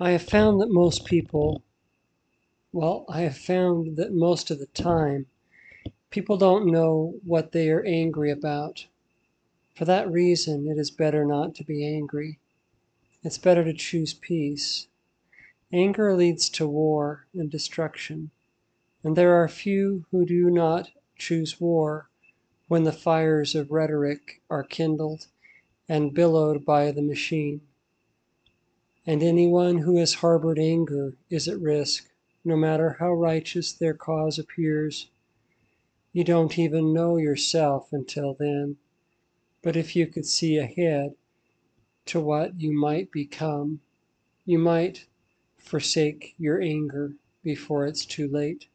I have found that most people, well, I have found that most of the time, people don't know what they are angry about. For that reason, it is better not to be angry. It's better to choose peace. Anger leads to war and destruction, and there are few who do not choose war when the fires of rhetoric are kindled and billowed by the machine. And anyone who has harbored anger is at risk, no matter how righteous their cause appears. You don't even know yourself until then. But if you could see ahead to what you might become, you might forsake your anger before it's too late.